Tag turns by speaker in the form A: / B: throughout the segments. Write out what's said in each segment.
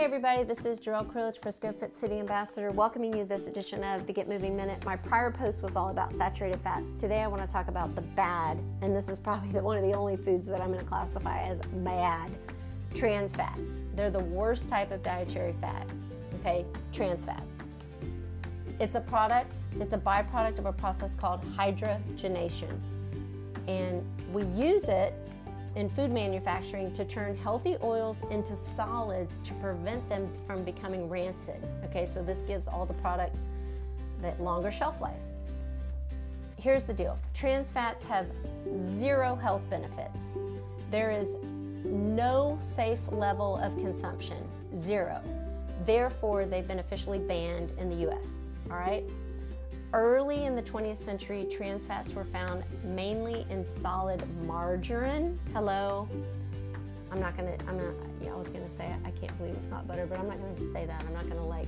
A: Hey everybody, this is Jarrell Krillich, Frisco Fit City Ambassador, welcoming you this edition of the Get Moving Minute. My prior post was all about saturated fats. Today I want to talk about the bad, and this is probably the, one of the only foods that I'm going to classify as bad trans fats. They're the worst type of dietary fat, okay? Trans fats. It's a product, it's a byproduct of a process called hydrogenation. And we use it in food manufacturing to turn healthy oils into solids to prevent them from becoming rancid. Okay, so this gives all the products that longer shelf life. Here's the deal trans fats have zero health benefits. There is no safe level of consumption, zero. Therefore, they've been officially banned in the US. All right? Early in the 20th century, trans fats were found mainly in solid margarine. Hello. I'm not gonna, I'm not, yeah, I was gonna say, I can't believe it's not butter, but I'm not gonna say that. I'm not gonna like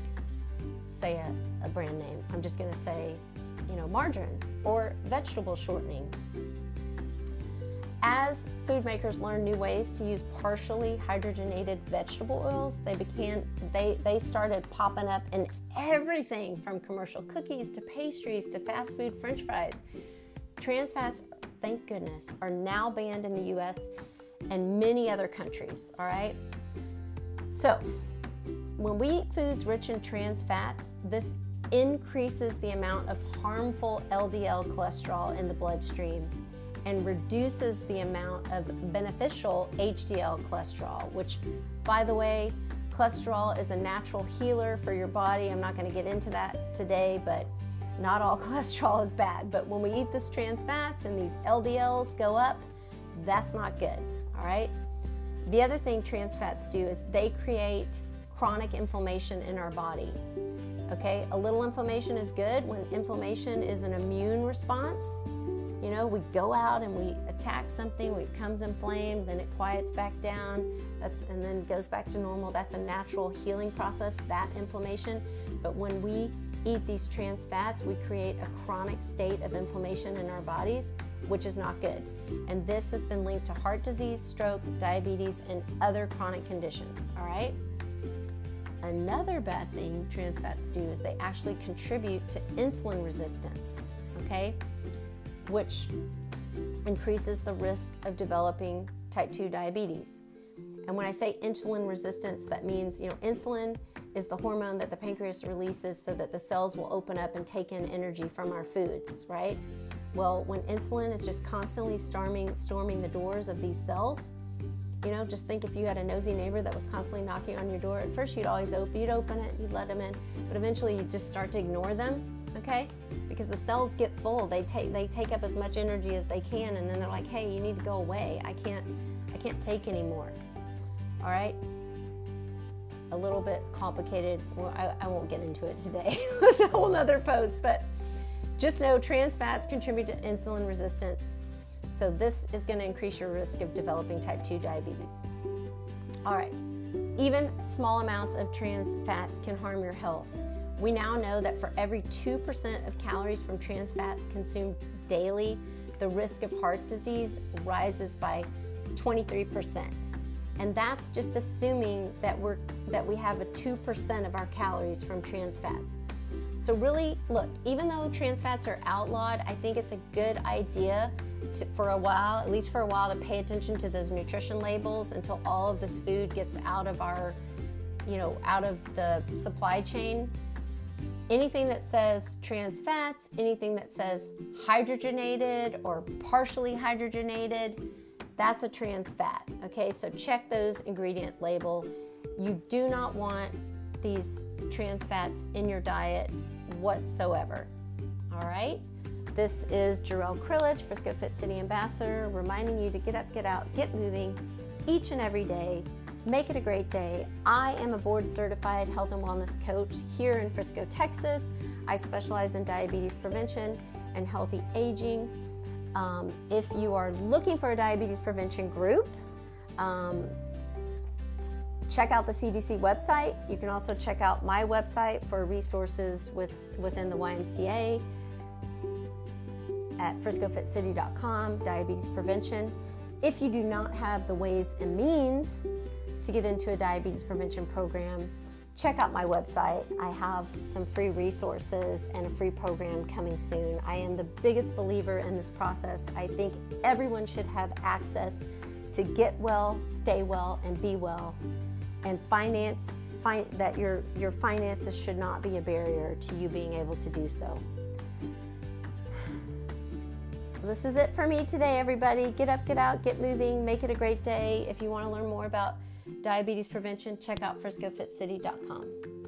A: say a, a brand name. I'm just gonna say, you know, margarines or vegetable shortening as food makers learned new ways to use partially hydrogenated vegetable oils, they began they they started popping up in everything from commercial cookies to pastries to fast food french fries. Trans fats, thank goodness, are now banned in the US and many other countries, all right? So, when we eat foods rich in trans fats, this increases the amount of harmful LDL cholesterol in the bloodstream and reduces the amount of beneficial HDL cholesterol, which, by the way, cholesterol is a natural healer for your body. I'm not going to get into that today, but not all cholesterol is bad. But when we eat this trans fats and these LDLs go up, that's not good. All right. The other thing trans fats do is they create chronic inflammation in our body. Okay, a little inflammation is good when inflammation is an immune response you know, we go out and we attack something, it becomes inflamed, then it quiets back down, that's and then goes back to normal. That's a natural healing process, that inflammation. But when we eat these trans fats, we create a chronic state of inflammation in our bodies, which is not good. And this has been linked to heart disease, stroke, diabetes, and other chronic conditions. All right? Another bad thing trans fats do is they actually contribute to insulin resistance. Okay? Which increases the risk of developing type 2 diabetes. And when I say insulin resistance, that means, you know, insulin is the hormone that the pancreas releases so that the cells will open up and take in energy from our foods, right? Well, when insulin is just constantly storming storming the doors of these cells, you know, just think if you had a nosy neighbor that was constantly knocking on your door. At first, you'd always open, you'd open it, you'd let them in, but eventually, you just start to ignore them okay? Because the cells get full. They take they take up as much energy as they can and then they're like, "Hey, you need to go away. I can't I can't take anymore." All right? A little bit complicated. Well, I, I won't get into it today. it's a whole other post, but just know trans fats contribute to insulin resistance. So this is going to increase your risk of developing type 2 diabetes. All right. Even small amounts of trans fats can harm your health. We now know that for every 2% of calories from trans fats consumed daily, the risk of heart disease rises by 23%. And that's just assuming that we're that we have a 2% of our calories from trans fats. So really, look, even though trans fats are outlawed, I think it's a good idea to, for a while, at least for a while, to pay attention to those nutrition labels until all of this food gets out of our, you know, out of the supply chain anything that says trans fats, anything that says hydrogenated or partially hydrogenated, that's a trans fat. Okay, so check those ingredient label. You do not want these trans fats in your diet whatsoever. All right. This is Jarrell Krillich, Frisco Fit City Ambassador, reminding you to get up, get out, get moving each and every day Make it a great day. I am a board certified health and wellness coach here in Frisco, Texas. I specialize in diabetes prevention and healthy aging. Um, if you are looking for a diabetes prevention group, um, check out the CDC website. You can also check out my website for resources with, within the YMCA at friscofitcity.com, diabetes prevention. If you do not have the ways and means to get into a diabetes prevention program, check out my website. I have some free resources and a free program coming soon. I am the biggest believer in this process. I think everyone should have access to get well, stay well, and be well. And finance, that your, your finances should not be a barrier to you being able to do so. This is it for me today, everybody. Get up, get out, get moving, make it a great day. If you want to learn more about diabetes prevention, check out friscofitcity.com.